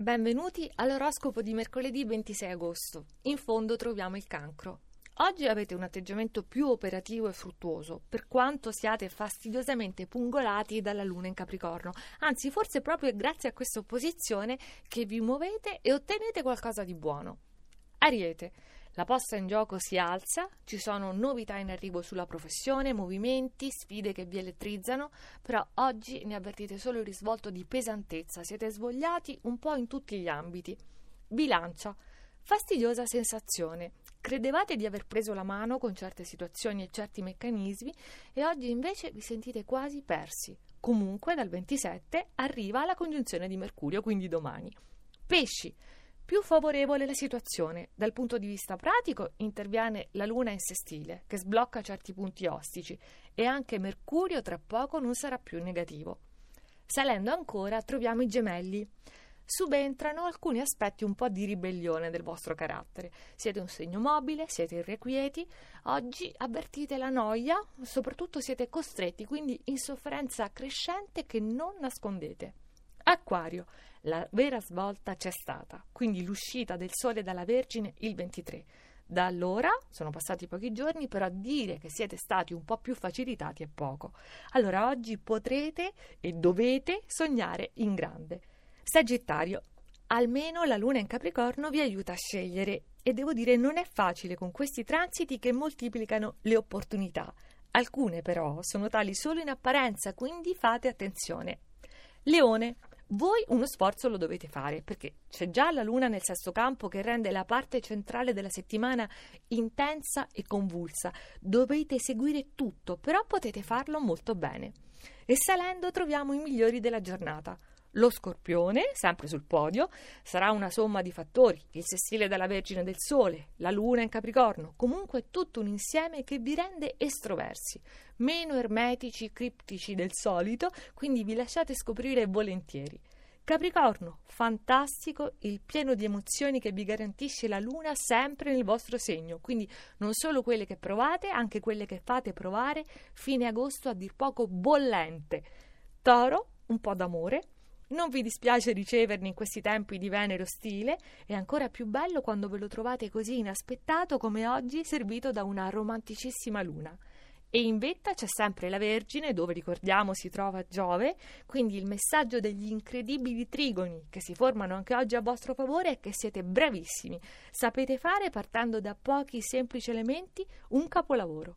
Benvenuti all'oroscopo di mercoledì 26 agosto. In fondo troviamo il cancro. Oggi avete un atteggiamento più operativo e fruttuoso, per quanto siate fastidiosamente pungolati dalla luna in Capricorno. Anzi, forse proprio è grazie a questa opposizione che vi muovete e ottenete qualcosa di buono. Ariete. La posta in gioco si alza, ci sono novità in arrivo sulla professione, movimenti, sfide che vi elettrizzano, però oggi ne avvertite solo il risvolto di pesantezza, siete svogliati un po' in tutti gli ambiti. Bilancia. Fastidiosa sensazione. Credevate di aver preso la mano con certe situazioni e certi meccanismi e oggi invece vi sentite quasi persi. Comunque dal 27 arriva la congiunzione di Mercurio, quindi domani. Pesci più favorevole la situazione. Dal punto di vista pratico interviene la Luna in sestile, che sblocca certi punti ostici, e anche Mercurio tra poco non sarà più negativo. Salendo ancora troviamo i gemelli. Subentrano alcuni aspetti un po' di ribellione del vostro carattere. Siete un segno mobile, siete irrequieti, oggi avvertite la noia, soprattutto siete costretti, quindi in sofferenza crescente che non nascondete. Acquario, la vera svolta c'è stata, quindi l'uscita del Sole dalla Vergine il 23. Da allora, sono passati pochi giorni, però dire che siete stati un po' più facilitati è poco. Allora oggi potrete e dovete sognare in grande. Sagittario, almeno la luna in Capricorno vi aiuta a scegliere e devo dire non è facile con questi transiti che moltiplicano le opportunità. Alcune però sono tali solo in apparenza, quindi fate attenzione. Leone, voi uno sforzo lo dovete fare perché c'è già la luna nel sesto campo che rende la parte centrale della settimana intensa e convulsa. Dovete seguire tutto, però potete farlo molto bene. E salendo troviamo i migliori della giornata. Lo scorpione, sempre sul podio, sarà una somma di fattori, il sessile della Vergine del Sole, la Luna in Capricorno, comunque tutto un insieme che vi rende estroversi, meno ermetici, criptici del solito, quindi vi lasciate scoprire volentieri. Capricorno, fantastico il pieno di emozioni che vi garantisce la Luna sempre nel vostro segno, quindi non solo quelle che provate, anche quelle che fate provare, fine agosto a dir poco bollente. Toro, un po' d'amore, non vi dispiace riceverli in questi tempi di Venere ostile? È ancora più bello quando ve lo trovate così inaspettato come oggi, servito da una romanticissima luna. E in vetta c'è sempre la Vergine, dove ricordiamo si trova Giove, quindi il messaggio degli incredibili trigoni che si formano anche oggi a vostro favore è che siete bravissimi. Sapete fare, partendo da pochi semplici elementi, un capolavoro.